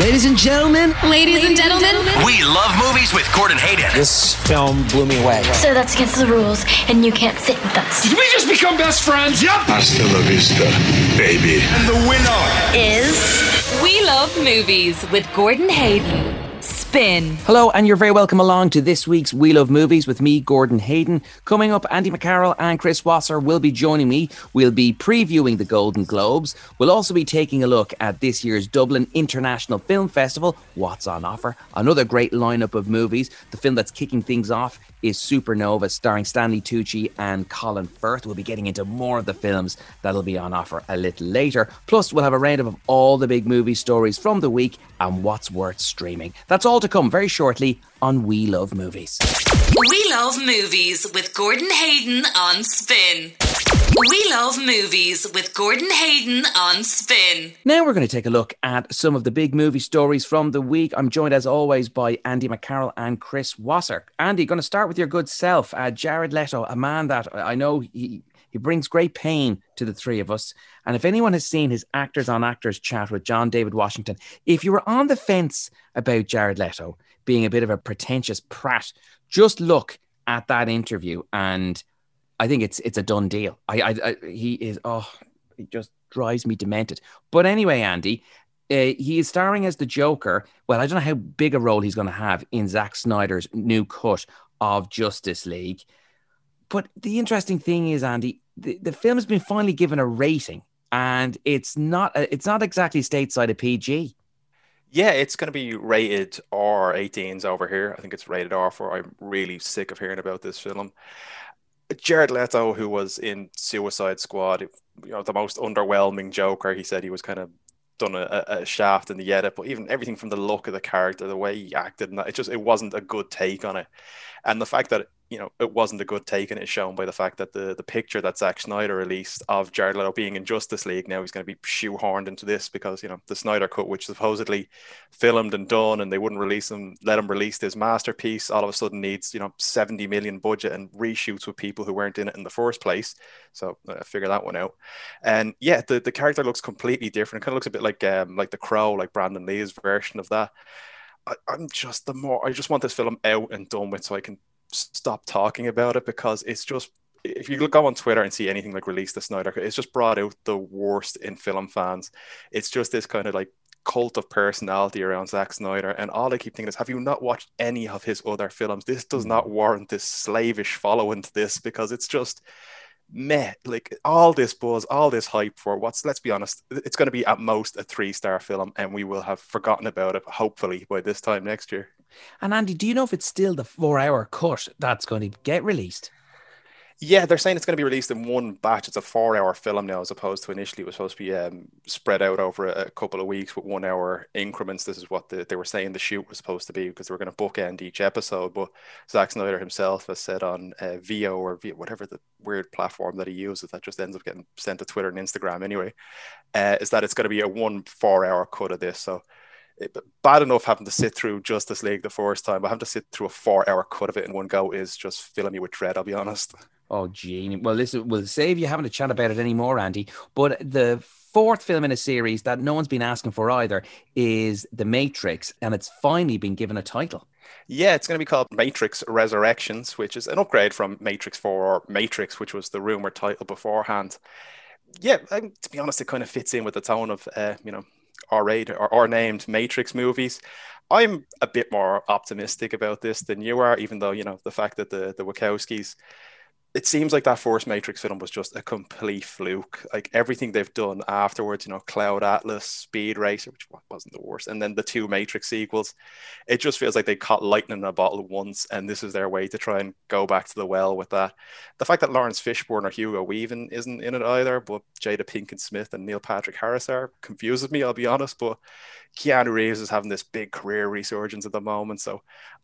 Ladies and gentlemen, Ladies and gentlemen, We love movies with Gordon Hayden. This film blew me away. So that's against the rules, and you can't sit with us. Did we just become best friends? Yep. Hasta la vista, baby. And the winner. is We Love Movies with Gordon Hayden. Spin. Hello, and you're very welcome along to this week's We Love Movies with me, Gordon Hayden. Coming up, Andy McCarroll and Chris Wasser will be joining me. We'll be previewing the Golden Globes. We'll also be taking a look at this year's Dublin International Film Festival. What's on offer? Another great lineup of movies. The film that's kicking things off is Supernova, starring Stanley Tucci and Colin Firth. We'll be getting into more of the films that'll be on offer a little later. Plus, we'll have a roundup of all the big movie stories from the week and what's worth streaming. That's all to come very shortly on We Love Movies. We Love Movies with Gordon Hayden on Spin. We Love Movies with Gordon Hayden on Spin. Now we're going to take a look at some of the big movie stories from the week. I'm joined as always by Andy McCarroll and Chris Wasser. Andy, going to start with your good self, uh, Jared Leto, a man that I know he he brings great pain to the three of us. And if anyone has seen his actors on actors chat with John David Washington, if you were on the fence about Jared Leto being a bit of a pretentious prat, just look at that interview and I think it's it's a done deal. I, I, I he is oh, he just drives me demented. But anyway, Andy, uh, he is starring as the Joker. Well, I don't know how big a role he's going to have in Zack Snyder's new cut of Justice League. But the interesting thing is, Andy, the, the film has been finally given a rating, and it's not uh, it's not exactly stateside a PG. Yeah, it's going to be rated R 18s over here. I think it's rated R for. I'm really sick of hearing about this film. Jared Leto, who was in Suicide Squad, you know, the most underwhelming Joker, he said he was kind of done a, a shaft in the edit, but even everything from the look of the character, the way he acted, and that, it just it wasn't a good take on it. And the fact that you know it wasn't a good take, and it's shown by the fact that the the picture that Zack Snyder released of Jared Leto being in Justice League now he's going to be shoehorned into this because you know the Snyder cut, which supposedly filmed and done, and they wouldn't release him, let him release this masterpiece, all of a sudden needs you know 70 million budget and reshoots with people who weren't in it in the first place. So uh, figure that one out. And yeah, the, the character looks completely different. It kind of looks a bit like um like the Crow, like Brandon Lee's version of that. I, I'm just the more I just want this film out and done with so I can stop talking about it because it's just if you go on Twitter and see anything like release the Snyder, it's just brought out the worst in film fans. It's just this kind of like cult of personality around Zack Snyder. And all I keep thinking is, have you not watched any of his other films? This does hmm. not warrant this slavish following to this because it's just meh. Like all this buzz, all this hype for what's, let's be honest, it's going to be at most a three star film and we will have forgotten about it, hopefully, by this time next year. And Andy, do you know if it's still the four hour cut that's going to get released? Yeah, they're saying it's going to be released in one batch. It's a four-hour film now, as opposed to initially it was supposed to be um, spread out over a, couple of weeks with one-hour increments. This is what the, they were saying the shoot was supposed to be because they were going to bookend each episode. But Zack Snyder himself has said on uh, Vero or whatever the weird platform that he uses that just ends up getting sent to Twitter and Instagram anyway, uh, is that it's going to be a one four-hour cut of this. So bad enough having to sit through Justice League the first time, but having to sit through a four-hour cut of it in one go is just filling me with dread. I'll be honest. Oh, gee. Well, listen, we'll save you having to chat about it anymore, Andy. But the fourth film in a series that no one's been asking for either is The Matrix, and it's finally been given a title. Yeah, it's going to be called Matrix Resurrections, which is an upgrade from Matrix 4 or Matrix, which was the rumored title beforehand. Yeah, I, to be honest, it kind of fits in with the tone of, uh, you know, R-rated or R-named Matrix movies. I'm a bit more optimistic about this than you are, even though, you know, the fact that the, the Wachowskis it seems like that first Matrix film was just a complete fluke. Like everything they've done afterwards, you know, Cloud Atlas, Speed Racer, which wasn't the worst, and then the two Matrix sequels, it just feels like they caught lightning in a bottle once, and this is their way to try and go back to the well with that. The fact that Laurence Fishburne or Hugo Weaving isn't in it either, but Jada Pinkett Smith and Neil Patrick Harris are confuses me. I'll be honest, but Keanu Reeves is having this big career resurgence at the moment, so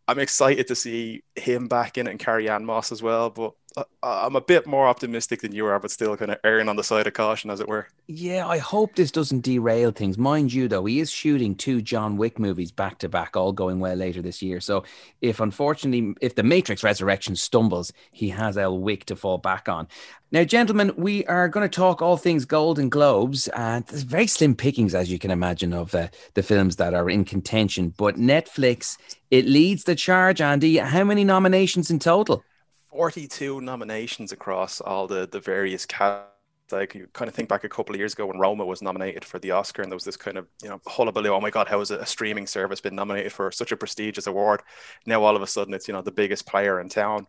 I'm excited to see him back in it and Carrie-Anne Moss as well, but uh, uh, I'm a bit more optimistic than you are, but still kind of erring on the side of caution, as it were. Yeah, I hope this doesn't derail things. Mind you, though, he is shooting two John Wick movies back to back, all going well later this year. So, if unfortunately, if the Matrix Resurrection stumbles, he has El Wick to fall back on. Now, gentlemen, we are going to talk all things Golden Globes, and there's very slim pickings, as you can imagine, of uh, the films that are in contention. But Netflix, it leads the charge. Andy, how many nominations in total? 42 nominations across all the the various categories like you kind of think back a couple of years ago when Roma was nominated for the Oscar, and there was this kind of you know hullabaloo. Oh my God, how has a streaming service been nominated for such a prestigious award? Now all of a sudden it's you know the biggest player in town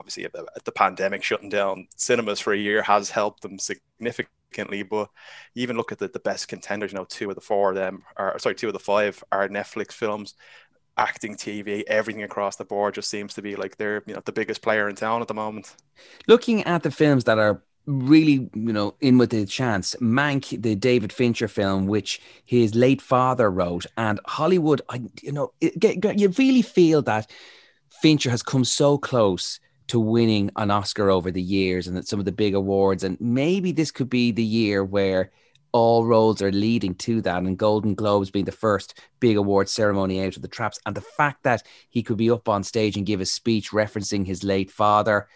obviously the pandemic shutting down cinemas for a year has helped them significantly. But even look at the, the best contenders, you know, two of the four of them are sorry, two of the five are Netflix films. Acting, TV, everything across the board just seems to be like they're you know the biggest player in town at the moment. Looking at the films that are really, you know, in with the chance. Mank, the David Fincher film, which his late father wrote, and Hollywood. I, you know, it, you really feel that Fincher has come so close to winning an Oscar over the years and some of the big awards. And maybe this could be the year where all roads are leading to that, and Golden Globes being the first big award ceremony out of the traps. And the fact that he could be up on stage and give a speech referencing his late father,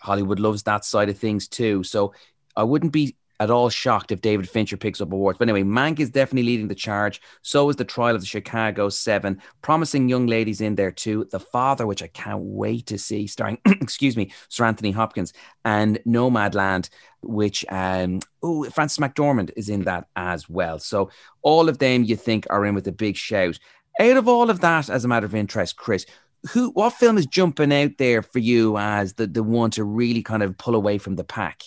Hollywood loves that side of things too. So I wouldn't be at all shocked if David Fincher picks up awards. But anyway, Mank is definitely leading the charge. So is the trial of the Chicago Seven. Promising young ladies in there too. The Father, which I can't wait to see, starring, excuse me, Sir Anthony Hopkins, and Nomadland, which um oh Frances McDormand is in that as well. So all of them you think are in with a big shout. Out of all of that, as a matter of interest, Chris, who what film is jumping out there for you as the, the one to really kind of pull away from the pack?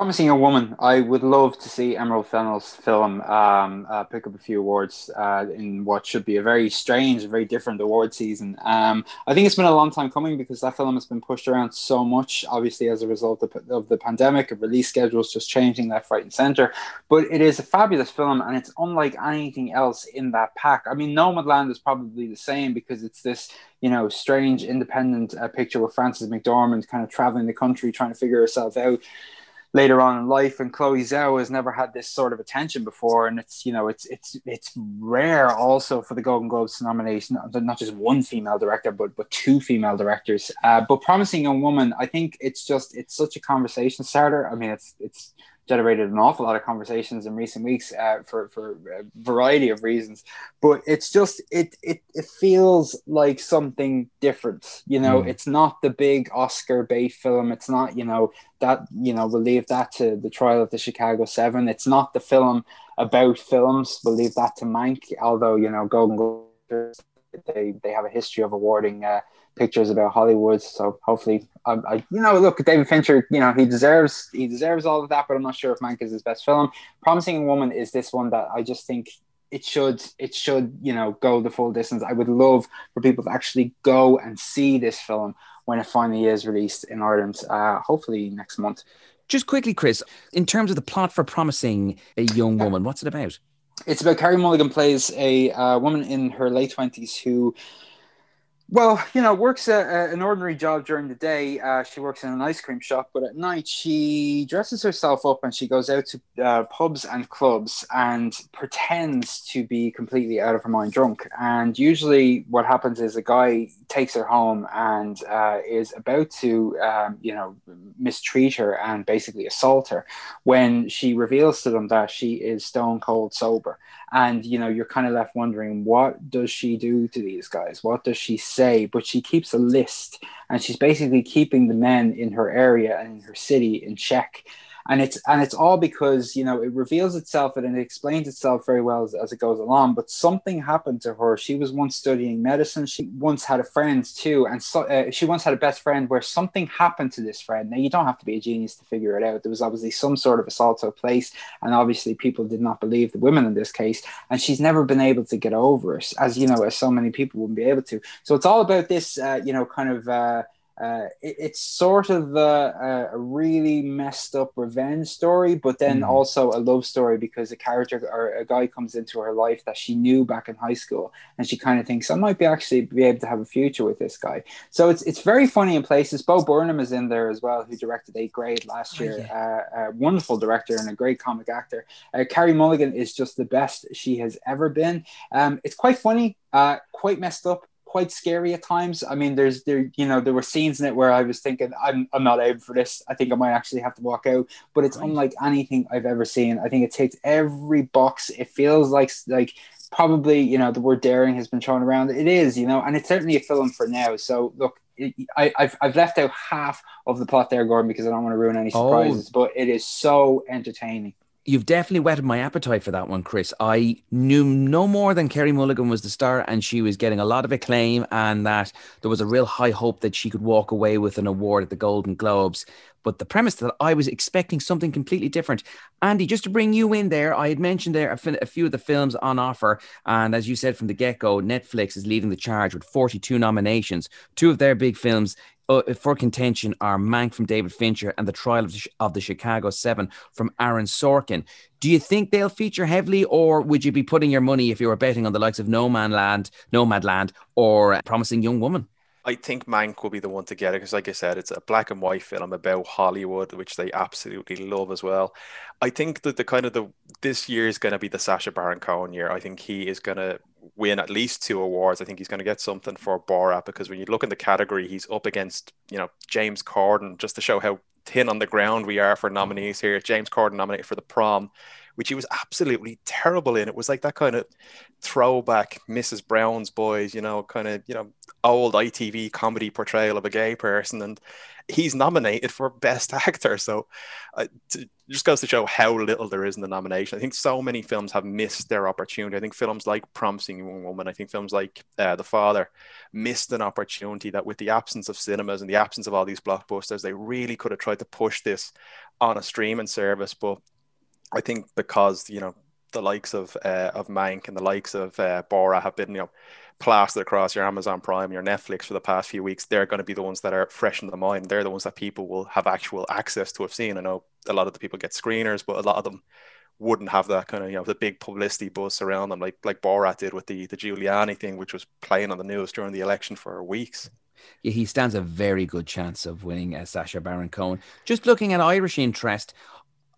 Promising Young Woman. I would love to see Emerald Fennell's film um, uh, pick up a few awards uh, in what should be a very strange, very different award season. Um, I think it's been a long time coming because that film has been pushed around so much, obviously as a result of, of the pandemic, release schedules just changing left, right, and center. But it is a fabulous film, and it's unlike anything else in that pack. I mean, Nomadland is probably the same because it's this you know, strange independent uh, picture with Frances McDormand kind of traveling the country trying to figure herself out later on in life and Chloe Zhao has never had this sort of attention before. And it's you know it's it's it's rare also for the Golden Globes nomination not, just one female director but but two female directors. Uh, but promising young woman I think it's just it's such a conversation starter. I mean it's it's generated an awful lot of conversations in recent weeks uh, for for a variety of reasons. But it's just it it it feels like something different. You know, mm. it's not the big Oscar bait film. It's not you know that you know we'll leave that to the trial of the Chicago Seven. It's not the film about films. We'll leave that to Mank. Although you know Golden Globes they they have a history of awarding. Uh, pictures about Hollywood. So hopefully, um, I, you know, look, David Fincher, you know, he deserves he deserves all of that, but I'm not sure if Mank is his best film. Promising Woman is this one that I just think it should it should you know go the full distance. I would love for people to actually go and see this film when it finally is released in Ireland, uh, hopefully next month. Just quickly, Chris, in terms of the plot for Promising a Young Woman, what's it about? It's about Carey Mulligan plays a uh, woman in her late twenties who well, you know, works a, a, an ordinary job during the day. Uh, she works in an ice cream shop, but at night she dresses herself up and she goes out to uh, pubs and clubs and pretends to be completely out of her mind drunk. And usually, what happens is a guy takes her home and uh, is about to, um, you know, mistreat her and basically assault her when she reveals to them that she is stone cold sober and you know you're kind of left wondering what does she do to these guys what does she say but she keeps a list and she's basically keeping the men in her area and in her city in check and it's and it's all because you know it reveals itself and it explains itself very well as, as, it goes along. But something happened to her. She was once studying medicine. She once had a friend too. And so, uh, she once had a best friend where something happened to this friend. Now you don't have to be a genius to figure it out. There was obviously some sort of assault took place. And obviously people did not believe the women in this case. And she's never been able to get over it as you know as so many people wouldn't be able to. So it's all about this uh, you know kind of uh, uh, it, it's sort of a, a, really messed up revenge story, but then mm. also a love story because a character or a guy comes into her life that she knew back in high school, and she kind of thinks I might be actually be able to have a future with this guy. So it's it's very funny in places. Bo Burnham is in there as well, who directed Eighth Grade last oh, year. Oh, yeah. uh, a wonderful director and a great comic actor. Uh, Carey Mulligan is just the best she has ever been. Um, it's quite funny, uh, quite messed up quite scary at times. I mean, there's there you know there were scenes in it where I was thinking I'm I'm not able for this. I think I might actually have to walk out. But it's unlike anything I've ever seen. I think it takes every box. It feels like like probably you know the word daring has been thrown around. It is you know, and it's certainly a film for now. So look, I, have I've left out half of the plot there, Gordon, because I don't want to ruin any Oh. surprises. But it is so entertaining. You've definitely whetted my appetite for that one, Chris. I knew no more than Carey Mulligan was the star and she was getting a lot of acclaim, and that there was a real high hope that she could walk away with an award at the Golden Globes. But the premise that I was expecting something completely different. Andy, just to bring you in there, I had mentioned there a, few of the films on offer. And as you said from the get go, Netflix is leading the charge with 42 nominations. Two of their big films uh, for contention are Mank from David Fincher and The Trial of the, of the Chicago Seven from Aaron Sorkin. Do you think they'll feature heavily, or would you be putting your money if you were betting on the likes of No Man Land, Nomadland, or uh, Promising Young Woman? I think Mank will be the one to get it because, like I said, it's a black and white film about Hollywood, which they absolutely love as well. I think that the kind of the this year is going to be the Sacha Baron Cohen year. I think he is going to win at least two awards. I think he's going to get something for Borat because when you look in the category, he's up against you know James Corden just to show how thin on the ground we are for nominees here. James Corden nominated for The Prom, which he was absolutely terrible in. It was like that kind of throwback Mrs. Brown's Boys, you know, kind of you know old ITV comedy portrayal of a gay person, and he's nominated for Best Actor. So uh, t- just goes to show how little there is in the nomination. I think so many films have missed their opportunity. I think films like Promising Young Woman, I think films like uh, The Father missed an opportunity that with the absence of cinemas and the absence of all these blockbusters, they really could have tried to push this on a streaming service. But I think because, you know, the likes of uh, of Mank and the likes of uh, Borat have been, you know, plastered across your Amazon Prime, your Netflix for the past few weeks. They're going to be the ones that are fresh in the mind. They're the ones that people will have actual access to have seen. I know a lot of the people get screeners, but a lot of them wouldn't have that kind of you know the big publicity buzz around them, like like Borat did with the the Giuliani thing, which was playing on the news during the election for weeks. Yeah, he stands a very good chance of winning uh, Sacha Baron Cohen. Just looking at Irish interest,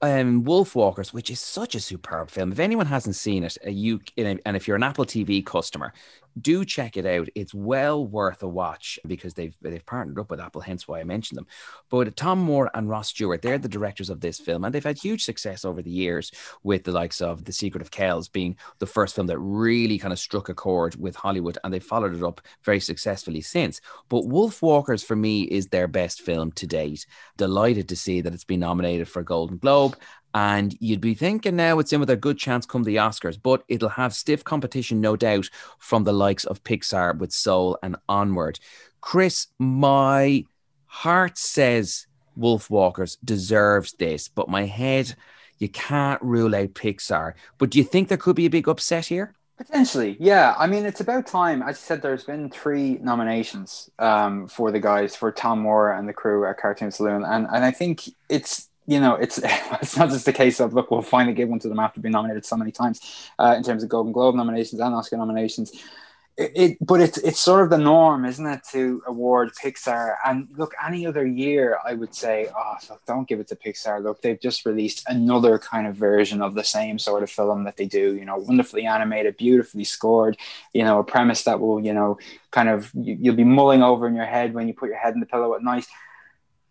um, Wolf Walkers, which is such a superb film. If anyone hasn't seen it, uh, you and if you're an Apple TV customer, do check it out. It's well worth a watch because they've they've partnered up with Apple, hence why I mentioned them. But Tom Moore and Ross Stewart, they're the directors of this film, and they've had huge success over the years with the likes of The Secret of Kells being the first film that really kind of struck a chord with Hollywood, and they followed it up very successfully since. But Wolf Walkers for me is their best film to date. Delighted to see that it's been nominated for a Golden Globe. And you'd be thinking now it's in with a good chance come the Oscars, but it'll have stiff competition, no doubt, from the likes of Pixar with Soul and Onward. Chris, my heart says Wolf Walkers deserves this, but my head, you can't rule out Pixar. But do you think there could be a big upset here? Potentially, yeah. I mean, it's about time. As you said, there's been three nominations um, for the guys for Tom Moore and the crew at Cartoon Saloon, and and I think it's you know it's it's not just the case of look, we'll finally give one to them after being nominated so many times uh, in terms of Golden Globe nominations and Oscar nominations. It, it, but it's it's sort of the norm, isn't it, to award Pixar? And look, any other year, I would say, oh, look, don't give it to Pixar. Look, they've just released another kind of version of the same sort of film that they do. You know, wonderfully animated, beautifully scored. You know, a premise that will, you know, kind of you, you'll be mulling over in your head when you put your head in the pillow at night.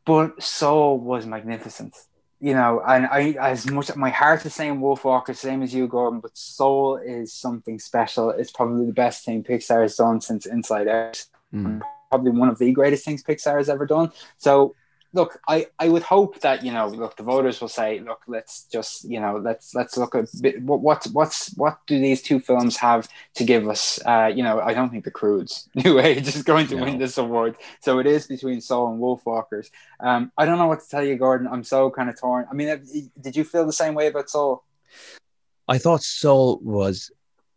But Soul was magnificent you know, and I as much my heart is saying Wolf Walker, same as you, Gordon, but Soul is something special. It's probably the best thing Pixar has done since Inside Out. Mm. Probably one of the greatest things Pixar has ever done. So look, I, I would hope that, you know, look, the voters will say, look, let's just, you know, let's let's look at bit, what what's what's what do these two films have to give us? Uh, you know, I don't think the Croods New Age is going to No. win this award. So it is between Soul and Wolfwalkers. Um, I don't know what to tell you, Gordon. I'm so kind of torn. I mean, did you feel the same way about Soul? I thought Soul was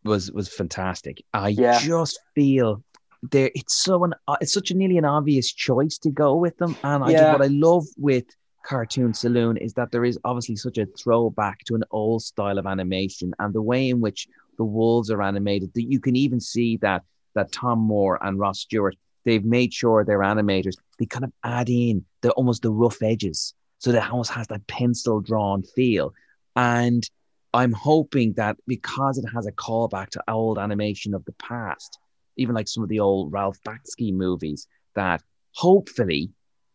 was was fantastic. I Yeah. just feel there it's so an uh, it's such a nearly an obvious choice to go with them. And I Yeah. just, what I love with Cartoon Saloon is that there is obviously such a throwback to an old style of animation and the way in which the wolves are animated that you can even see that that Tom Moore and Ross Stewart they've made sure their animators they kind of add in the almost the rough edges so that almost has that pencil drawn feel and I'm hoping that because it has a callback to old animation of the past, even like some of the old Ralph Bakshi movies, that hopefully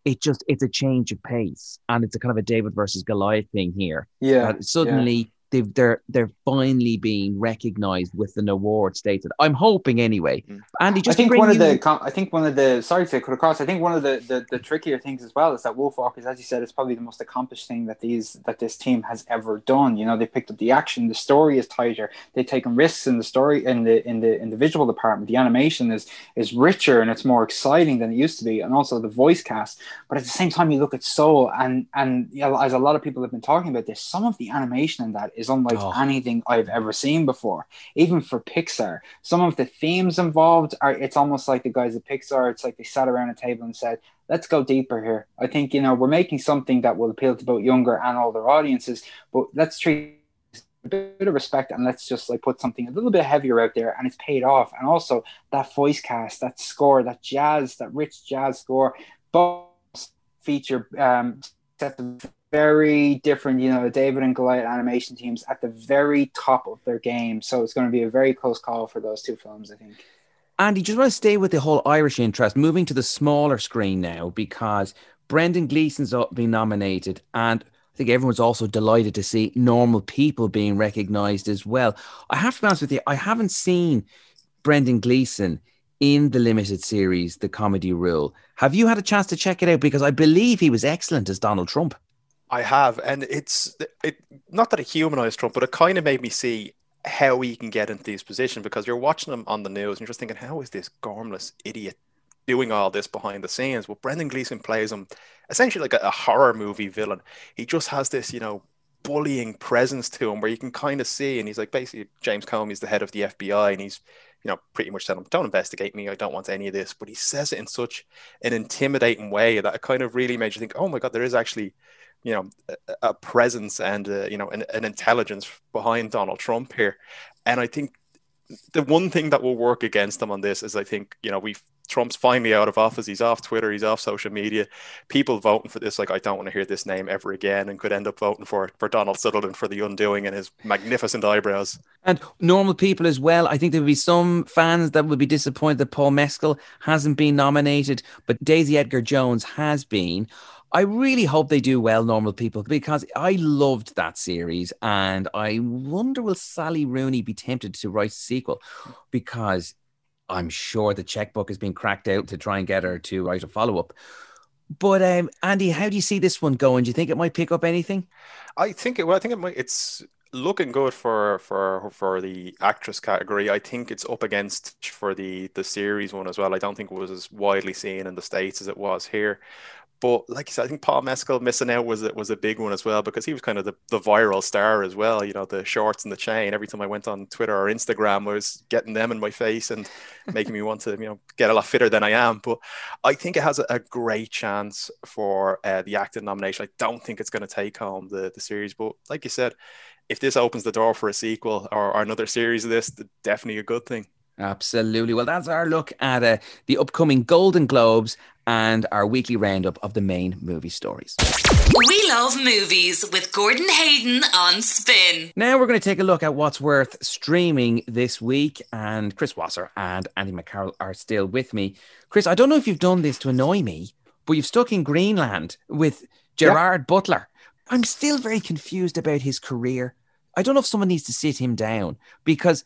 it just it's a change of pace and it's a kind of a David versus Goliath thing here. Yeah, suddenly they've they're they're finally being recognized with an award stated. I'm hoping anyway. Mm. Andy, I just to think bring one of the in- com- I think one of the sorry to cut across. I think one of the, the the trickier things as well is that Wolfwalkers, as you said, is probably the most accomplished thing that these that this team has ever done. You know, they picked up the action, the story is tighter, they've taken risks in the story in the in the in the visual department. The animation is is richer and it's more exciting than it used to be, and also the voice cast. But at the same time, you look at Soul and and you know, as a lot of people have been talking about this, some of the animation in that is unlike Oh. anything I've ever seen before. Even for Pixar, some of the themes involved are it's almost like the guys at Pixar, it's like they sat around a table and said, let's go deeper here. I think, you know, we're making something that will appeal to both younger and older audiences, but let's treat a bit of respect and let's just like put something a little bit heavier out there and it's paid off. And also that voice cast, that score, that jazz, that rich jazz score, both feature um set the very different, you know, the David and Goliath animation teams at the very top of their game. So it's going to be a very close call for those two films, I think. Andy, just want to stay with the whole Irish interest, moving to the smaller screen now because Brendan Gleeson's been nominated, and I think everyone's also delighted to see normal people being recognised as well. I have to be honest with you, I haven't seen Brendan Gleeson in the limited series, The Comey Rule. Have you had a chance to check it out? Because I believe he was excellent as Donald Trump. I have, and it's it not that it humanized Trump, but it kind of made me see how he can get into these positions because you're watching him on the news and you're just thinking, how is this gormless idiot doing all this behind the scenes? Well, Brendan Gleeson plays him essentially like a, a horror movie villain. He just has this, you know, bullying presence to him where you can kind of see, and he's like basically James Comey's the head of the FBI, and he's you know pretty much telling him, um, "Don't investigate me. I don't want any of this." But he says it in such an intimidating way that it kind of really made you think, "Oh my God, there is actually." You know a, a presence and uh, you know an, an intelligence behind Donald Trump here. And I think the one thing that will work against him on this is I think you know we Trump's finally out of office. He's off Twitter. He's off social media. People voting for this like I don't want to hear this name ever again and could end up voting for for Donald Sutherland for the undoing and his magnificent eyebrows. And normal people as well. I think there would be some fans that would be disappointed that Paul Mescal hasn't been nominated, but Daisy Edgar Jones has been. I really hope they do well, normal people, because I loved that series. And I wonder will Sally Rooney be tempted to write a sequel? Because I'm sure the checkbook has been cracked out to try and get her to write a follow up. But um, Andy, how do you see this one going? Do you think it might pick up anything? I think it well I think it might it's looking good for for for the actress category. I think it's up against for the the series one as well. I don't think it was as widely seen in the states as it was here. But like you said, I think Paul Mescal missing out was was a big one as well because he was kind of the, the viral star as well. You know, the shorts and the chain. Every time I went on Twitter or Instagram, I was getting them in my face and making me want to, you know, get a lot fitter than I am. But I think it has a, a great chance for uh, the acting nomination. I don't think it's going to take home the the series, but like you said, if this opens the door for a sequel or, or another series of this, definitely a good thing. Absolutely. Well, that's our look at uh, the upcoming Golden Globes and our weekly roundup of the main movie stories. We love movies with Gordon Hayden on Spin. Now we're going to take a look at what's worth streaming this week. And Chris Wasser and Andy McCarroll are still with me. Chris, I don't know if you've done this to annoy me, but you've stuck in Greenland with Gerard Butler. I'm still very confused about his career. I don't know if someone needs to sit him down because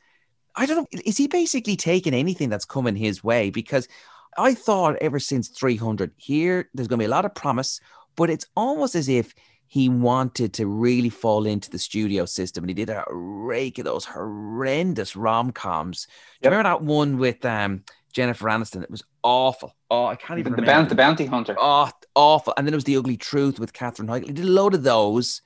I don't know. Is he basically taking anything that's coming his way? Because I thought ever since 300 here, there's going to be a lot of promise, but it's almost as if he wanted to really fall into the studio system and he did a rake of those horrendous rom-coms. Do you remember that one with um, Jennifer Aniston? It was awful. Oh, I can't even The, remember. bounty, the bounty hunter. Oh, awful. And then it was The Ugly Truth with Katherine Heigl. He did a load of those.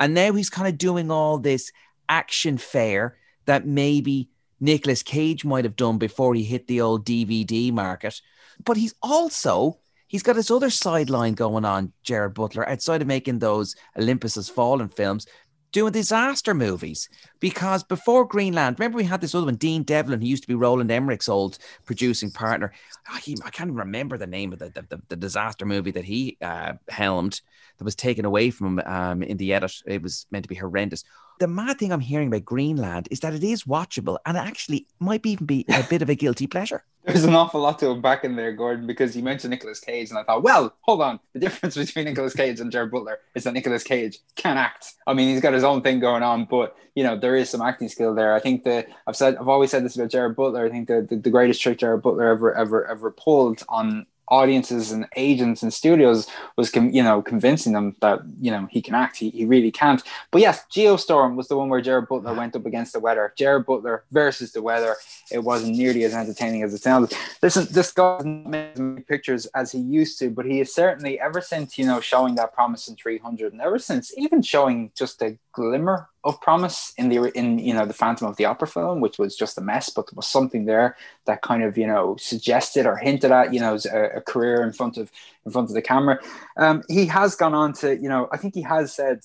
And now he's kind of doing all this action fare that maybe Nicolas Cage might have done before he hit the old DVD market. But he's also he's got this other sideline going on, Gerard Butler, outside of making those Olympus Has Fallen films, doing disaster movies. Because before Greenland, remember we had this other one, Dean Devlin, who used to be Roland Emmerich's old producing partner. Ah, he, I can't even remember the name of the, the, the, the disaster movie that he uh, helmed that was taken away from him um, in the edit. It was meant to be horrendous. The mad thing I'm hearing about Greenland is that it is watchable and it actually might even be a bit of a guilty pleasure. There's an awful lot to back in there, Gordon, because you mentioned Nicolas Cage, and I thought, well, hold on. The difference between Nicolas Cage and Gerard Butler is that Nicolas Cage can act. I mean, he's got his own thing going on, but you know, there is some acting skill there. I think that I've said, I've always said this about Gerard Butler. I think that the, the greatest trick Gerard Butler ever, ever, ever pulled on audiences and agents and studios was you know convincing them that you know he can act. He, he really can't. But yes geostorm was the one where gerard butler went up against the weather. Gerard butler versus the weather it wasn't nearly as entertaining as it sounded listen this guy doesn't make pictures as he used to but he is certainly ever since you know showing that promise in 300 and ever since even showing just a glimmer of promise in the in you know the Phantom of the Opera film, which was just a mess, but there was something there that kind of you know suggested or hinted at you know a, a career in front of in front of the camera. Um, he has gone on to you know I think he has said.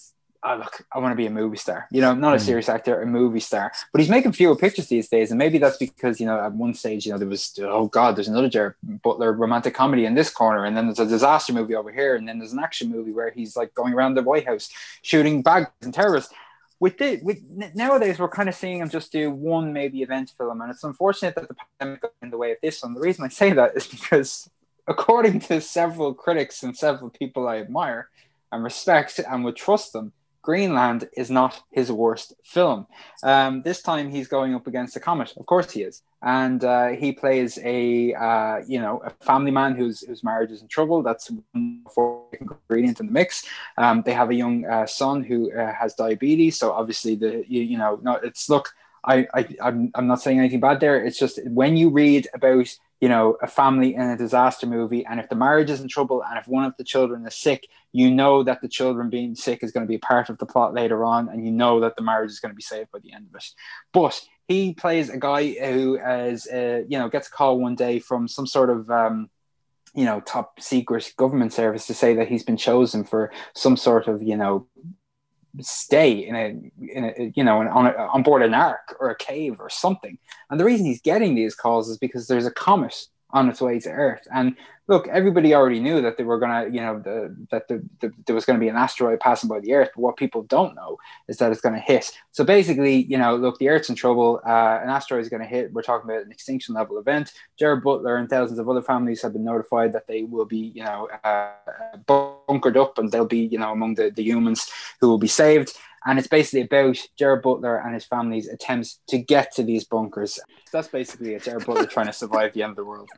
Oh, look, I want to be a movie star. You know, not a hmm. serious actor, a movie star. But he's making fewer pictures these days, and maybe that's because you know at one stage, you know, there was oh god, there's another Gerard Butler romantic comedy in this corner, and then there's a disaster movie over here, and then there's an action movie where he's like going around the White House shooting bags and terrorists with the with nowadays we're kind of seeing them just do one maybe event film, and it's unfortunate that the pandemic got in the way of this one. The reason I say that is because, according to several critics and several people I admire and respect and would trust them, Greenland is not his worst film. Um, this time he's going up against a comet. Of course he is, and uh, he plays a uh, you know a family man whose whose marriage is in trouble. That's one ingredient in the mix. Um, they have a young uh, son who uh, has diabetes, so obviously the you, you know no, it's look. I, I I'm, I'm not saying anything bad there. It's just when you read about you know, a family in a disaster movie. And if the marriage is in trouble and if one of the children is sick, you know that the children being sick is going to be a part of the plot later on. And you know that the marriage is going to be saved by the end of it. But he plays a guy who uh, you know, gets a call one day from some sort of, um, you know, top secret government service to say that he's been chosen for some sort of, you know, stay in a, in a you know on, a, on board an ark or a cave or something and the reason he's getting these calls is because there's a comet on its way to earth and look, everybody already knew that they were to, you know, the, that the, the, there was to be an asteroid passing by the Earth. But what people don't know is that it's to hit. So basically, you know, look, the Earth's in trouble. Uh, an asteroid is to hit. We're talking about an extinction level event. Gerard Butler and thousands of other families have been notified that they will be, you know, uh, bunkered up and they'll be, you know, among the, the humans who will be saved. And it's basically about Gerard Butler and his family's attempts to get to these bunkers. That's basically it. Gerard Butler trying to survive the end of the world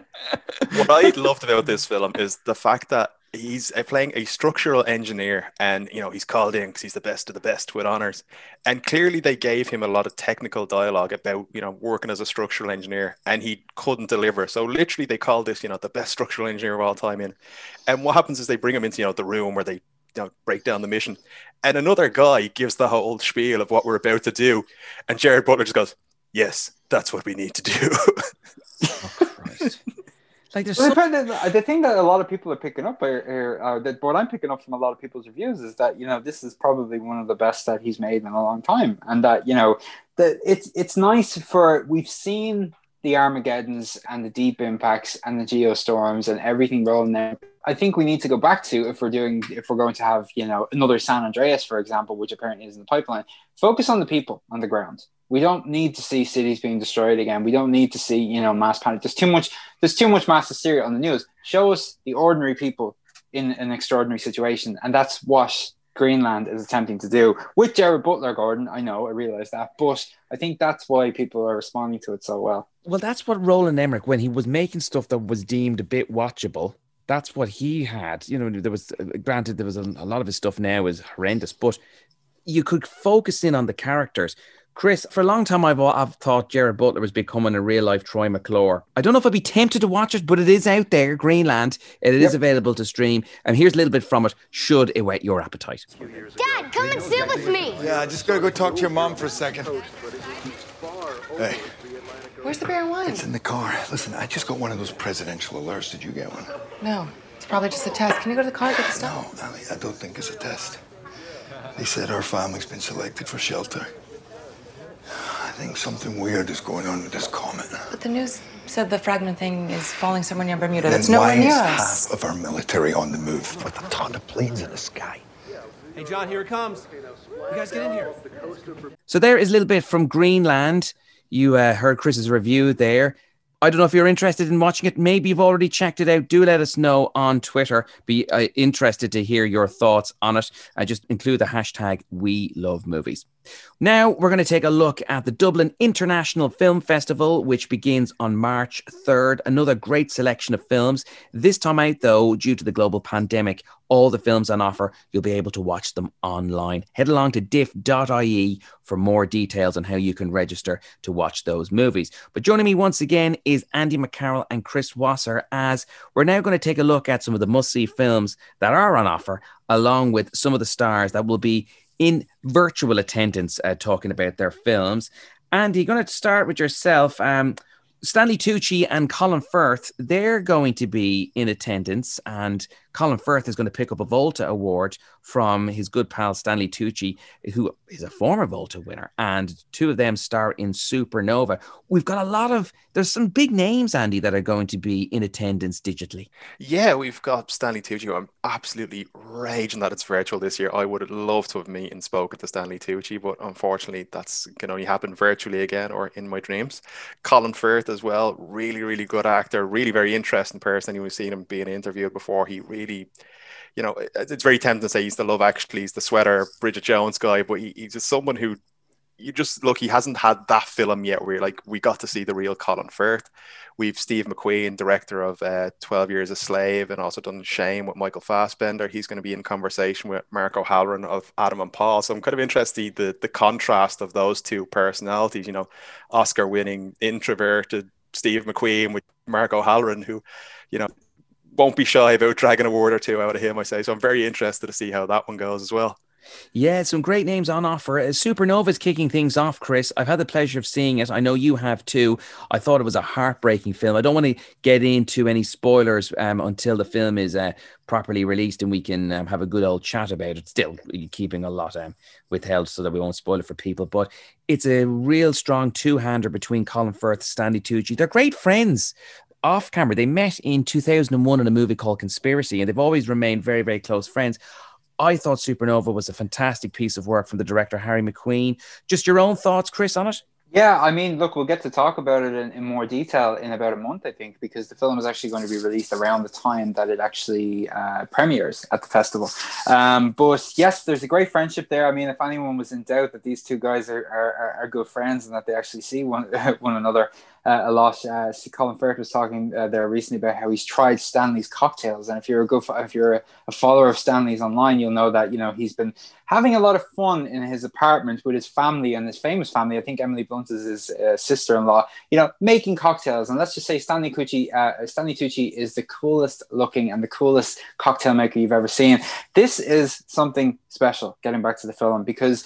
what I loved about this film is the fact that he's uh, playing a structural engineer and you know he's called in because he's the best of the best with honors. And clearly they gave him a lot of technical dialogue about you know working as a structural engineer and he couldn't deliver. So literally they called this you know the best structural engineer of all time in. And what happens is they bring him into you know the room where they you know, break down the mission. And another guy gives the whole spiel of what we're about to do. And gerard butler just goes yes that's what we need to do Like there's well, some... the, the thing that a lot of people are picking up here, uh, that what I'm picking up from a lot of people's reviews is that you know this is probably one of the best that he's made in a long time, and that you know that it's it's nice for we've seen the Armageddons and the deep impacts and the geostorms and everything rolling there. I think we need to go back to if we're doing if we're going to have you know another San Andreas, for example, which apparently is in the pipeline. Focus on the people on the ground. We don't need to see cities being destroyed again. We don't need to see, you know, mass panic. There's too much. There's too much mass hysteria on the news. Show us the ordinary people in an extraordinary situation, and that's what Greenland is attempting to do with Gerard Butler. Gordon, I know, I realize that, but I think that's why people are responding to it so well. Well, that's what Roland Emmerich, when he was making stuff that was deemed a bit watchable, that's what he had. You know, there was uh, granted there was a, a lot of his stuff now is horrendous, but you could focus in on the characters. Chris, for a long time, I've, I've thought Gerard Butler was becoming a real life Troy McClure. I don't know if I'd be tempted to watch it, but it is out there, Greenland. It is yep. available to stream. And here's a little bit from it, should it whet your appetite. Dad, come and sit with me. Yeah, I just gotta go talk to your mom for a second. Hey. Where's the beer and wine? It's in the car. Listen, I just got one of those presidential alerts. Did you get one? No. It's probably just a test. Can you go to the car and get the stuff? No, Ali, I don't think it's a test. They said our family's been selected for shelter. I think something weird is going on with this comet. But the news said the fragment thing is falling somewhere near Bermuda. Then That's nowhere near us. half of our military on the move with a ton of planes in the sky? Hey, John, here it comes. You guys get in here. So there is a little bit from Greenland. You uh, heard Chris's review there. I don't know if you're interested in watching it. Maybe you've already checked it out. Do let us know on Twitter. Be uh, interested to hear your thoughts on it. I just include the hashtag We Love Movies. Now we're going to take a look at the Dublin International Film Festival, which begins on March 3rd. Another great selection of films. This time out, though, due to the global pandemic, all the films on offer, you'll be able to watch them online. Head along to diff.ie for more details on how you can register to watch those movies. But joining me once again is Andy McCarroll and Chris Wasser, as we're now going to take a look at some of the must see films that are on offer, along with some of the stars that will be in virtual attendance uh, talking about their films. Andy, going to start with yourself. Um, Stanley Tucci and Colin Firth, they're going to be in attendance, and Colin Firth is going to pick up a Volta Award from his good pal Stanley Tucci, who is a former Volta winner, and two of them star in Supernova. We've got a lot of there's some big names, Andy, that are going to be in attendance digitally. Yeah, we've got Stanley Tucci. I'm absolutely raging that it's virtual this year. I would have loved to have met and spoken to Stanley Tucci, but unfortunately, that's can only happen virtually again or in my dreams. Colin Firth as well, really, really good actor, really very interesting person. We've seen him being interviewed before. He really you know, it's very tempting to say he's the love actually, he's the sweater Bridget Jones guy, but he, he's just someone who you just look, he hasn't had that film yet where like we got to see the real Colin Firth. We've Steve McQueen, director of uh, 12 Years a Slave, and also done Shame with Michael Fassbender. He's going to be in conversation with Mark O'Halloran of Adam and Paul. So I'm kind of interested the the contrast of those two personalities. You know, Oscar winning introverted Steve McQueen with Mark O'Halloran, who, you know, won't be shy about dragging a word or two out of him, I say. So I'm very interested to see how that one goes as well. Yeah, some great names on offer. Uh, Supernova's kicking things off, Chris. I've had the pleasure of seeing it. I know you have too. I thought it was a heartbreaking film. I don't want to get into any spoilers um, until the film is uh, properly released and we can um, have a good old chat about it. Still keeping a lot um, withheld so that we won't spoil it for people. But it's a real strong two hander between Colin Firth, Stanley Tucci. They're great friends off camera. They met in 2001 in a movie called Conspiracy, and they've always remained very, very close friends. I thought Supernova was a fantastic piece of work from the director Harry Macqueen. Just your own thoughts, Chris, on it? Yeah, I mean, look, we'll get to talk about it in, in, more detail in about a month, I think, because the film is actually going to be released around the time that it actually uh, premieres at the festival. Um, but yes, there's a great friendship there. I mean, if anyone was in doubt that these two guys are, are, are good friends and that they actually see one, one another, uh, a lot. Uh, Colin Firth was talking uh, there recently about how he's tried Stanley's cocktails, and if you're a good, if you're a, a, follower of Stanley's online, you'll know that you know he's been having a lot of fun in his apartment with his family and his famous family. I think Emily Blunt is his uh, sister-in-law. You know, making cocktails, and let's just say Stanley Tucci, uh, Stanley Tucci is the coolest looking and the coolest cocktail maker you've ever seen. This is something special. Getting back to the film because.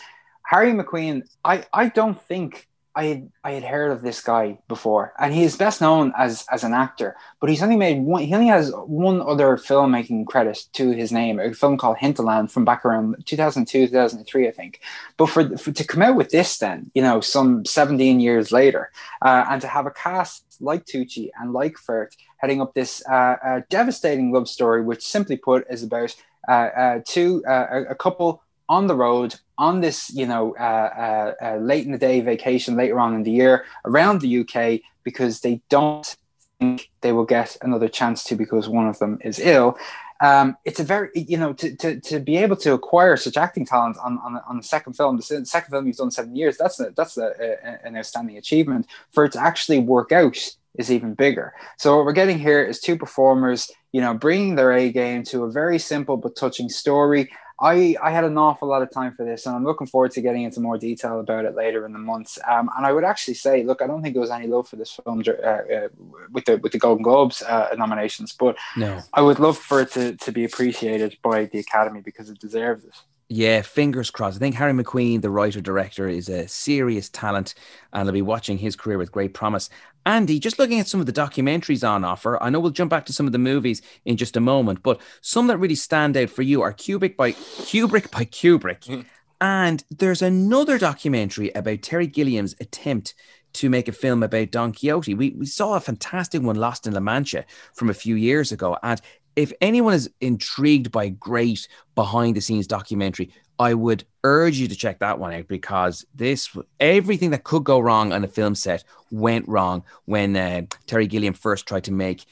Harry Macqueen, I, I don't think I had I had heard of this guy before, and he is best known as as an actor. But he's only made one. He only has one other filmmaking credit to his name, a film called Hinterland from back around 2002, 2003, I think. But for, for to come out with this, then you know, some 17 years later, uh, and to have a cast like Tucci and like Firth heading up this uh, uh, devastating love story, which simply put is about uh, uh, two uh, a couple on the road on this, you know, uh, uh, uh, late in the day vacation later on in the year around the UK because they don't think they will get another chance to because one of them is ill. Um, it's a very, you know, to, to, to be able to acquire such acting talent on, on, on the second film, the second film you've done seven years, that's a, that's a, a, an outstanding achievement. For it to actually work out is even bigger. So what we're getting here is two performers, you know, bringing their A game to a very simple but touching story. I, I had an awful lot of time for this, and I'm looking forward to getting into more detail about it later in the months. Um, and I would actually say, look, I don't think there was any love for this film uh, uh, with the with the Golden Globes uh, nominations, but no. I would love for it to, to be appreciated by the Academy because it deserves it. Yeah, fingers crossed. I think Harry Macqueen, the writer director, is a serious talent, and I'll be watching his career with great promise. Andy, just looking at some of the documentaries on offer, I know we'll jump back to some of the movies in just a moment, but some that really stand out for you are Kubrick by Kubrick by Kubrick. Mm. And there's another documentary about Terry Gilliam's attempt to make a film about Don Quixote. We, we saw a fantastic one, Lost in La Mancha, from a few years ago. And if anyone is intrigued by great behind the scenes documentary, I would urge you to check that one out because this everything that could go wrong on a film set went wrong when uh, Terry Gilliam first tried to make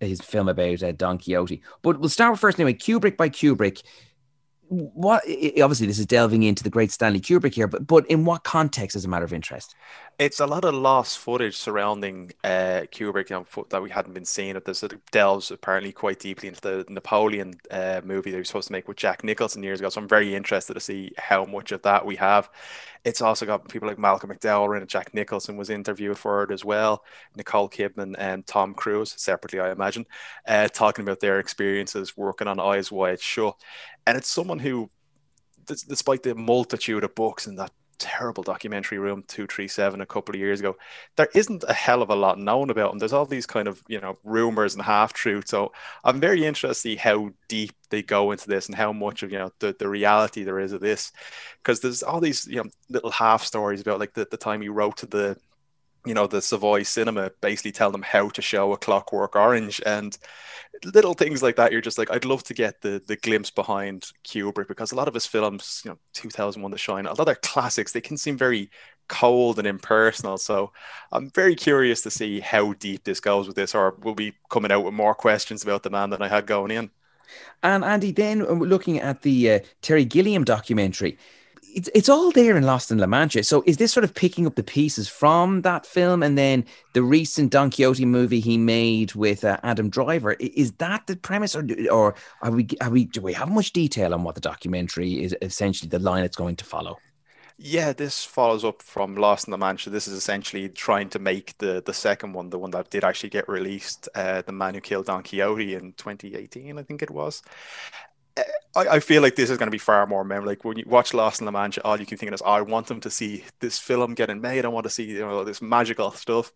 his film about uh, Don Quixote. But we'll start with first anyway, Kubrick by Kubrick. What obviously this is delving into the great Stanley Kubrick here, but but in what context as a matter of interest? It's a lot of lost footage surrounding uh, Kubrick you know, that we hadn't been seeing. It this delves apparently quite deeply into the Napoleon uh, movie that he was supposed to make with Jack Nicholson years ago. So I'm very interested to see how much of that we have. It's also got people like Malcolm McDowell and. Jack Nicholson was interviewed for it as well. Nicole Kidman and Tom Cruise, separately, I imagine, uh, talking about their experiences working on Eyes Wide Shut. And it's someone who, despite the multitude of books in that terrible documentary room 237 a couple of years ago there isn't a hell of a lot known about him. There's all these kind of you know rumors and half truths so i'm very interested to see how deep they go into this and how much of you know the, the reality there is of this. Because there's all these you know little half stories about like the, the time he wrote to the you know the Savoy Cinema basically tell them how to show a Clockwork Orange and little things like that. You're just like, I'd love to get the the glimpse behind Kubrick because a lot of his films, you know, 2001: The Shine, a lot of their classics, they can seem very cold and impersonal. So I'm very curious to see how deep this goes with this, or we'll be coming out with more questions about the man than I had going in. And Andy, then uh, looking at the uh, Terry Gilliam documentary it's it's all there in Lost in La Mancha. So is this sort of picking up the pieces from that film and then the recent Don Quixote movie he made with uh, Adam Driver? Is that the premise, or or are we are we do we have much detail on what the documentary is essentially the line it's going to follow? Yeah, this follows up from Lost in La Mancha. This is essentially trying to make the the second one, the one that did actually get released, uh, the man who killed Don Quixote in 2018, I think it was. I, feel like this is going to be far more memorable. Like when you watch Lost in La Mancha, all you can think of is, oh, I want them to see this film getting made. I want to see you know this magical stuff,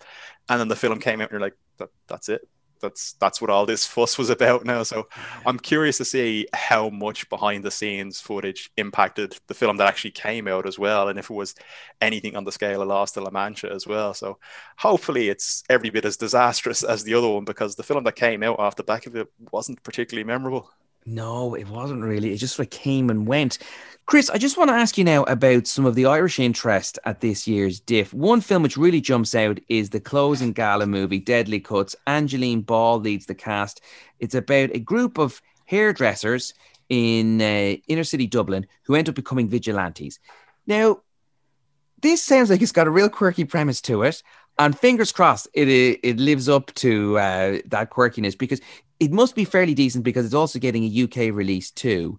and then the film came out, and you're like, that, that's it. That's that's what all this fuss was about now. So I'm curious to see how much behind the scenes footage impacted the film that actually came out as well, and if it was anything on the scale of Lost in La Mancha as well. So hopefully it's every bit as disastrous as the other one because the film that came out off the back of it wasn't particularly memorable. No, it wasn't really. It just sort of came and went. Chris, I just want to ask you now about some of the Irish interest at this year's DIFF. One film which really jumps out is the closing gala movie, Deadly Cuts. Angeline Ball leads the cast. It's about a group of hairdressers in uh, inner city Dublin who end up becoming vigilantes. Now, this sounds like it's got a real quirky premise to it. And fingers crossed, it it lives up to uh, that quirkiness because it must be fairly decent because it's also getting a UK release too.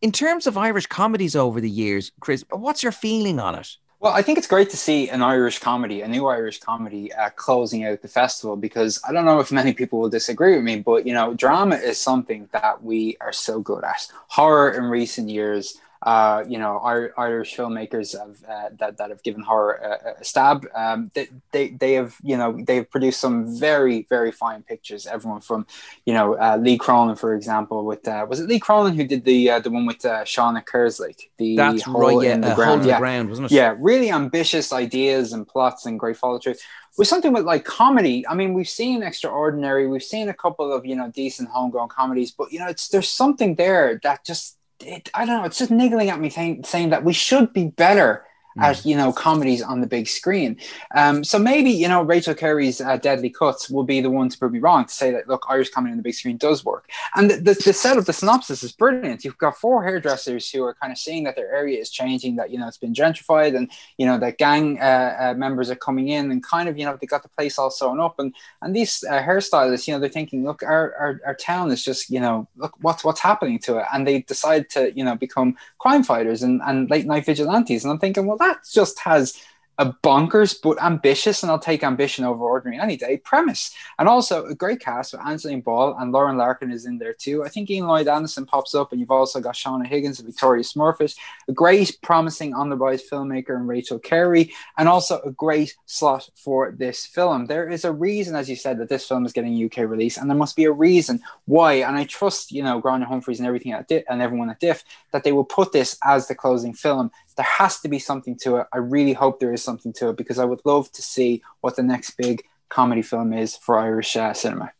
In terms of Irish comedies over the years, Chris, what's your feeling on it? Well, I think it's great to see an Irish comedy, a new Irish comedy, uh, closing out the festival because I don't know if many people will disagree with me, but you know, drama is something that we are so good at. Horror in recent years uh, you know, our Irish filmmakers have, uh, that that have given horror a, a stab. Um, they, they they have you know they've produced some very very fine pictures. Everyone from you know uh, Lee Cronin, for example, with uh, was it Lee Cronin who did the uh, the one with uh, Seána Kerslake, the That's hole right, yeah, in the ground, yeah. The ground, wasn't it? Yeah, really ambitious ideas and plots and great follow through. With something with like comedy, I mean, we've seen Extraordinary, we've seen a couple of you know decent homegrown comedies, but you know, it's there's something there that just it, I don't know. It's just niggling at me saying, saying that we should be better. At you know comedies on the big screen. Um, so maybe you know Rachel Carey's uh, Deadly Cuts will be the one to prove me wrong to say that look Irish comedy on the big screen does work. And the, the, the set of the synopsis is brilliant. You've got four hairdressers who are kind of seeing that their area is changing, that you know it's been gentrified, and you know that gang uh, uh, members are coming in, and kind of you know they got the place all sewn up, and and these uh, hairstylists, you know, they're thinking, look, our, our our town is just you know look what's what's happening to it, and they decide to you know become crime fighters and and late night vigilantes, and I'm thinking, well that just has a bonkers but ambitious, and I'll take ambition over ordinary any day premise. And also a great cast with Angeline Ball and Lauren Larkin is in there too. I think Ian Lloyd Anderson pops up, and you've also got Shauna Higgins and Victoria Smurfit, a great, promising on the rise filmmaker and Rachel Carey, and also a great slot for this film. There is a reason, as you said, that this film is getting UK release, and there must be a reason why. And I trust, you know, Gráinne Humphreys and everything at Diff, and everyone at Diff that they will put this as the closing film there has to be something to it. I really hope there is something to it because I would love to see what the next big comedy film is for Irish uh, cinema.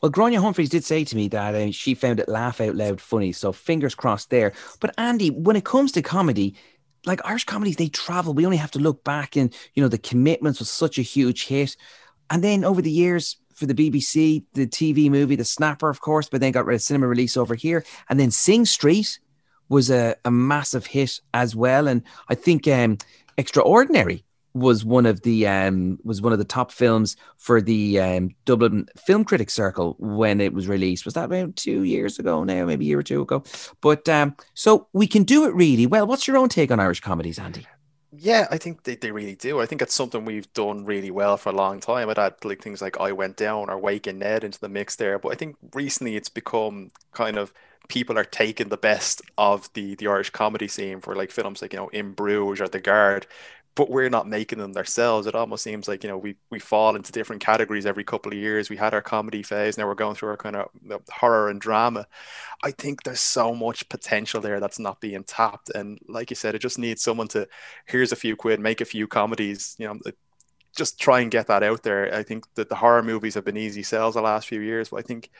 Well, Gráinne Humphreys did say to me that uh, she found it laugh out loud funny. So fingers crossed there. But Andy, when it comes to comedy, like Irish comedies, they travel. We only have to look back and, you know, the commitments was such a huge hit. And then over the years, for the BBC, the TV movie, The Snapper, of course, but then got a cinema release over here. And then Sing Street was a, a massive hit as well. And I think um, Extraordinary was one of the um, was one of the top films for the um, Dublin Film Critics Circle when it was released. Was that about two years ago now, maybe a year or two ago? But um, so we can do it really well. What's your own take on Irish comedies, Andy? Yeah, I think they, they really do. I think it's something we've done really well for a long time. I'd add like things like I Went Down or Waking Ned into the mix there. But I think recently it's become kind of people are taking the best of the the Irish comedy scene for like films like, you know, In Bruges or The Guard, but we're not making them ourselves. It almost seems like you know we we fall into different categories every couple of years. We had our comedy phase, now we're going through our kind of horror and drama. I think there's so much potential there that's not being tapped, and like you said, it just needs someone to here's a few quid, make a few comedies. You know, just try and get that out there. I think that the horror movies have been easy sells the last few years, but I think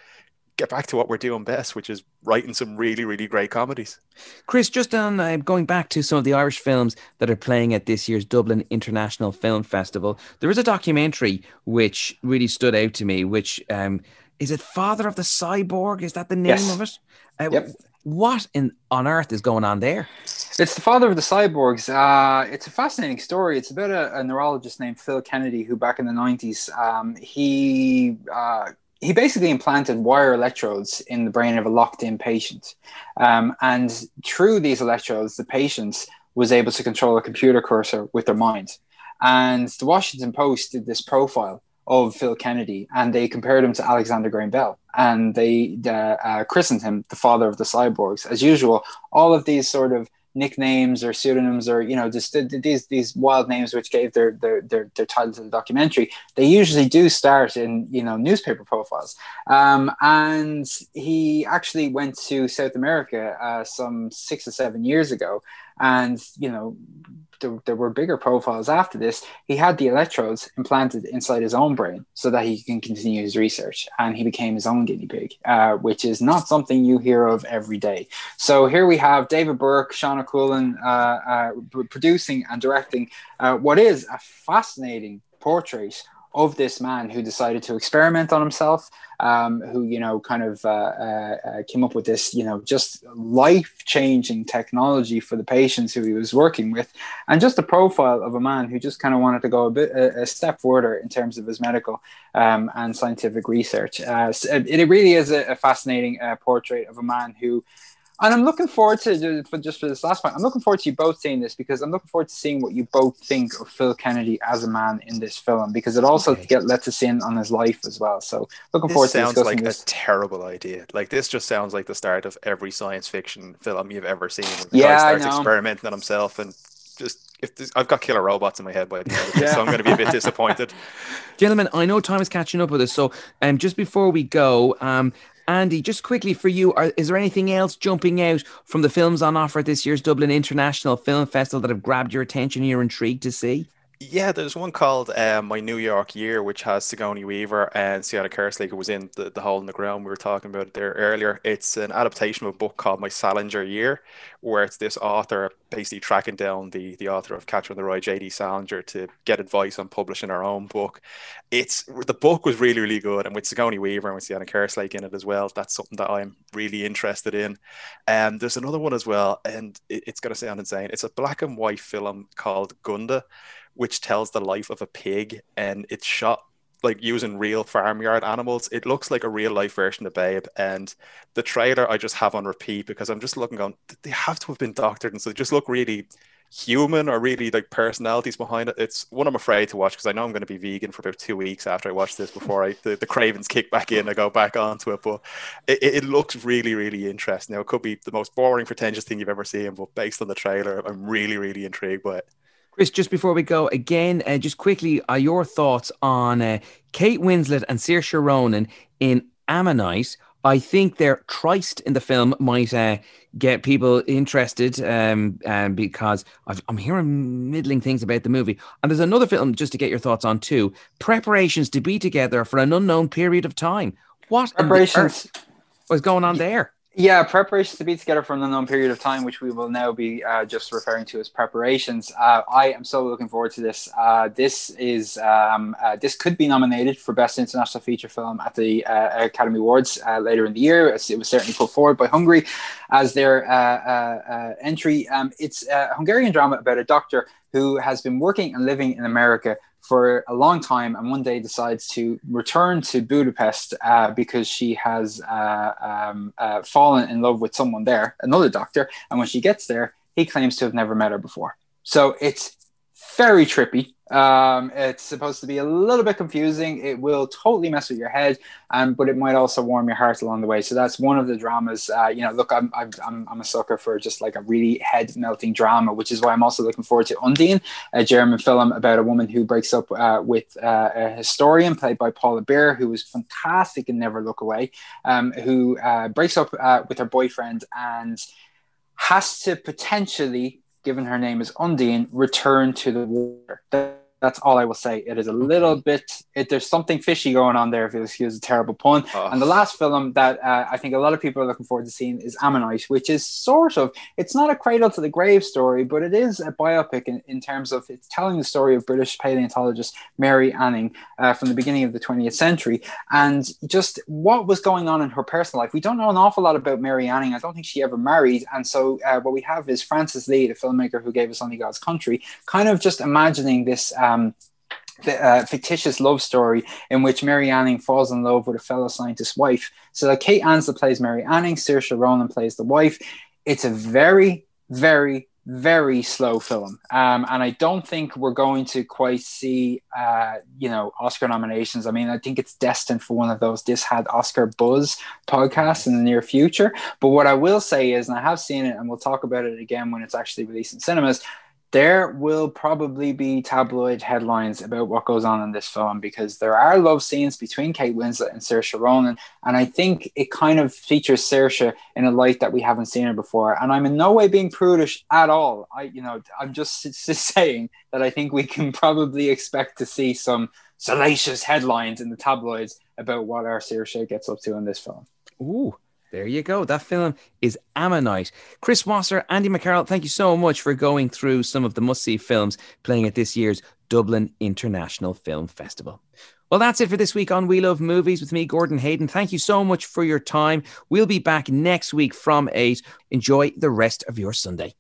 get back to what we're doing best, which is writing some really, really great comedies. Chris, just on uh, going back to some of the Irish films that are playing at this year's Dublin International Film Festival, there is a documentary which really stood out to me. Which um, is it? Father of the Cyborg? Is that the name yes. of it? Uh, yep. What in on earth is going on there? It's the father of the cyborgs. Uh, it's a fascinating story. It's about a, a, neurologist named Phil Kennedy, who back in the nineties, um, he uh, he basically implanted wire electrodes in the brain of a locked in patient. Um, and through these electrodes, the patient was able to control a computer cursor with their mind. And the Washington Post did this profile of Phil Kennedy and they compared him to Alexander Graham Bell and they uh, uh, christened him the father of the cyborgs. As usual, all of these sort of nicknames or pseudonyms or you know just these these wild names which gave their, their their their, title to the documentary they usually do start in you know newspaper profiles. Um, and he actually went to south america uh, some six or seven years ago and you know there, there were bigger profiles after this, he had the electrodes implanted inside his own brain so that he can continue his research. And he became his own guinea pig, uh, which is not something you hear of every day. So here we have David Burke, Sean Coulan uh, uh, producing and directing uh, what is a fascinating portrait of this man who decided to experiment on himself, um, who you know kind of uh, uh, uh came up with this you know just life changing technology for the patients who he was working with, and just a profile of a man who just kind of wanted to go a bit a, a step further in terms of his medical um, and scientific research. Uh, it, it, really is a, a fascinating uh, portrait of a man who and I'm looking forward to for just for this last point. I'm looking forward to you both seeing this because I'm looking forward to seeing what you both think of Phil Kennedy as a man in this film because it also okay. get lets us in on his life as well. So looking this forward to sounds like this. a terrible idea. Like this just sounds like the start of every science fiction film you've ever seen. Yeah, guy starts experimenting on himself and just if this, I've got killer robots in my head by the end of this, yeah. so I'm going to be a bit disappointed. Gentlemen, I know time is catching up with us, so um, just before we go, um, Andy, just quickly for you, are, is there anything else jumping out from the films on offer at this year's Dublin International Film Festival that have grabbed your attention and you're intrigued to see? Yeah, there's one called um, My New York Year, which has Sigourney Weaver and Seána Kerslake, who was in the, the Hole in the Ground. We were talking about it there earlier. It's an adaptation of a book called My Salinger Year, where it's this author basically tracking down the, the author of Catcher in the Rye, J.D. Salinger, to get advice on publishing her own book. It's The book was really, really good. And with Sigourney Weaver and with Seána Kerslake in it as well, that's something that I'm really interested in. And um, there's another one as well, and it, it's going to sound insane. It's a black and white film called Gunda which tells the life of a pig and it's shot like using real farmyard animals. It looks like a real life version of Babe. And the trailer I just have on repeat because I'm just looking on they have to have been doctored and so they just look really human or really like personalities behind it. It's one I'm afraid to watch because I know I'm going to be vegan for about two weeks after I watch this before I the, the cravings kick back in. I go back onto it, but it, it looks really really interesting. Now it could be the most boring pretentious thing you've ever seen, but based on the trailer, I'm really really intrigued by it. Chris, just before we go, again, uh, just quickly, are your thoughts on uh, Kate Winslet and Saoirse Ronan in Ammonite? I think their tryst in the film might uh, get people interested um, um, because i am hearing middling things about the movie. And there's another film just to get your thoughts on too Preparations to Be Together for an Unknown Period of Time. What preparations was going on there? Yeah, preparations to be together for an unknown period of time, which we will now be uh, just referring to as preparations. Uh, I am so looking forward to this. Uh, this is um, uh, this could be nominated for best international feature film at the uh, Academy Awards uh, later in the year. It was certainly put forward by Hungary as their entry. Um, it's a Hungarian drama about a doctor who has been working and living in America for a long time and one day decides to return to Budapest uh, because she has uh, um, uh, fallen in love with someone there, another doctor. And when she gets there, he claims to have never met her before. So it's very trippy. Um, it's supposed to be a little bit confusing. It will totally mess with your head, um, but it might also warm your heart along the way. So that's one of the dramas. Uh, you know, look, I'm, I'm, I'm a sucker for just like a really head melting drama, which is why I'm also looking forward to Undine, a German film about a woman who breaks up uh, with uh, a historian played by Paula Beer, who was fantastic in Never Look Away, um, who uh, breaks up uh, with her boyfriend and has to potentially given her name is Undine, return to the water. That's all I will say. It is a little bit. It, there's something fishy going on there. If you excuse a terrible pun. Oh. And the last film that uh, I think a lot of people are looking forward to seeing is Ammonite, which is sort of. It's not a cradle to the grave story, but it is a biopic in, in terms of it's telling the story of British paleontologist Mary Anning uh, from the beginning of the 20th century, and just what was going on in her personal life. We don't know an awful lot about Mary Anning. I don't think she ever married, and so uh, what we have is Francis Lee, the filmmaker who gave us Only God's Country, kind of just imagining this. Um, um, uh, fictitious love story in which Mary Anning falls in love with a fellow scientist's wife. So that Kate Winslet plays Mary Anning, Saoirse Ronan plays the wife. It's a very, very, very slow film, um, and I don't think we're going to quite see, uh, you know, Oscar nominations. I mean, I think it's destined for one of those "This Had Oscar Buzz" podcasts in the near future. But what I will say is, and I have seen it, and we'll talk about it again when it's actually released in cinemas there will probably be tabloid headlines about what goes on in this film because there are love scenes between Kate Winslet and Saoirse Ronan, and I think it kind of features Saoirse in a light that we haven't seen her before. And I'm in no way being prudish at all. I, you know, I'm just, just saying that I think we can probably expect to see some salacious headlines in the tabloids about what our Saoirse gets up to in this film. Ooh, there you go. That film is Ammonite. Chris Wasser, Andy McCarroll, thank you so much for going through some of the must see films playing at this year's Dublin International Film Festival. Well, that's it for this week on We Love Movies with me, Gordon Hayden. Thank you so much for your time. We'll be back next week from 8. Enjoy the rest of your Sunday.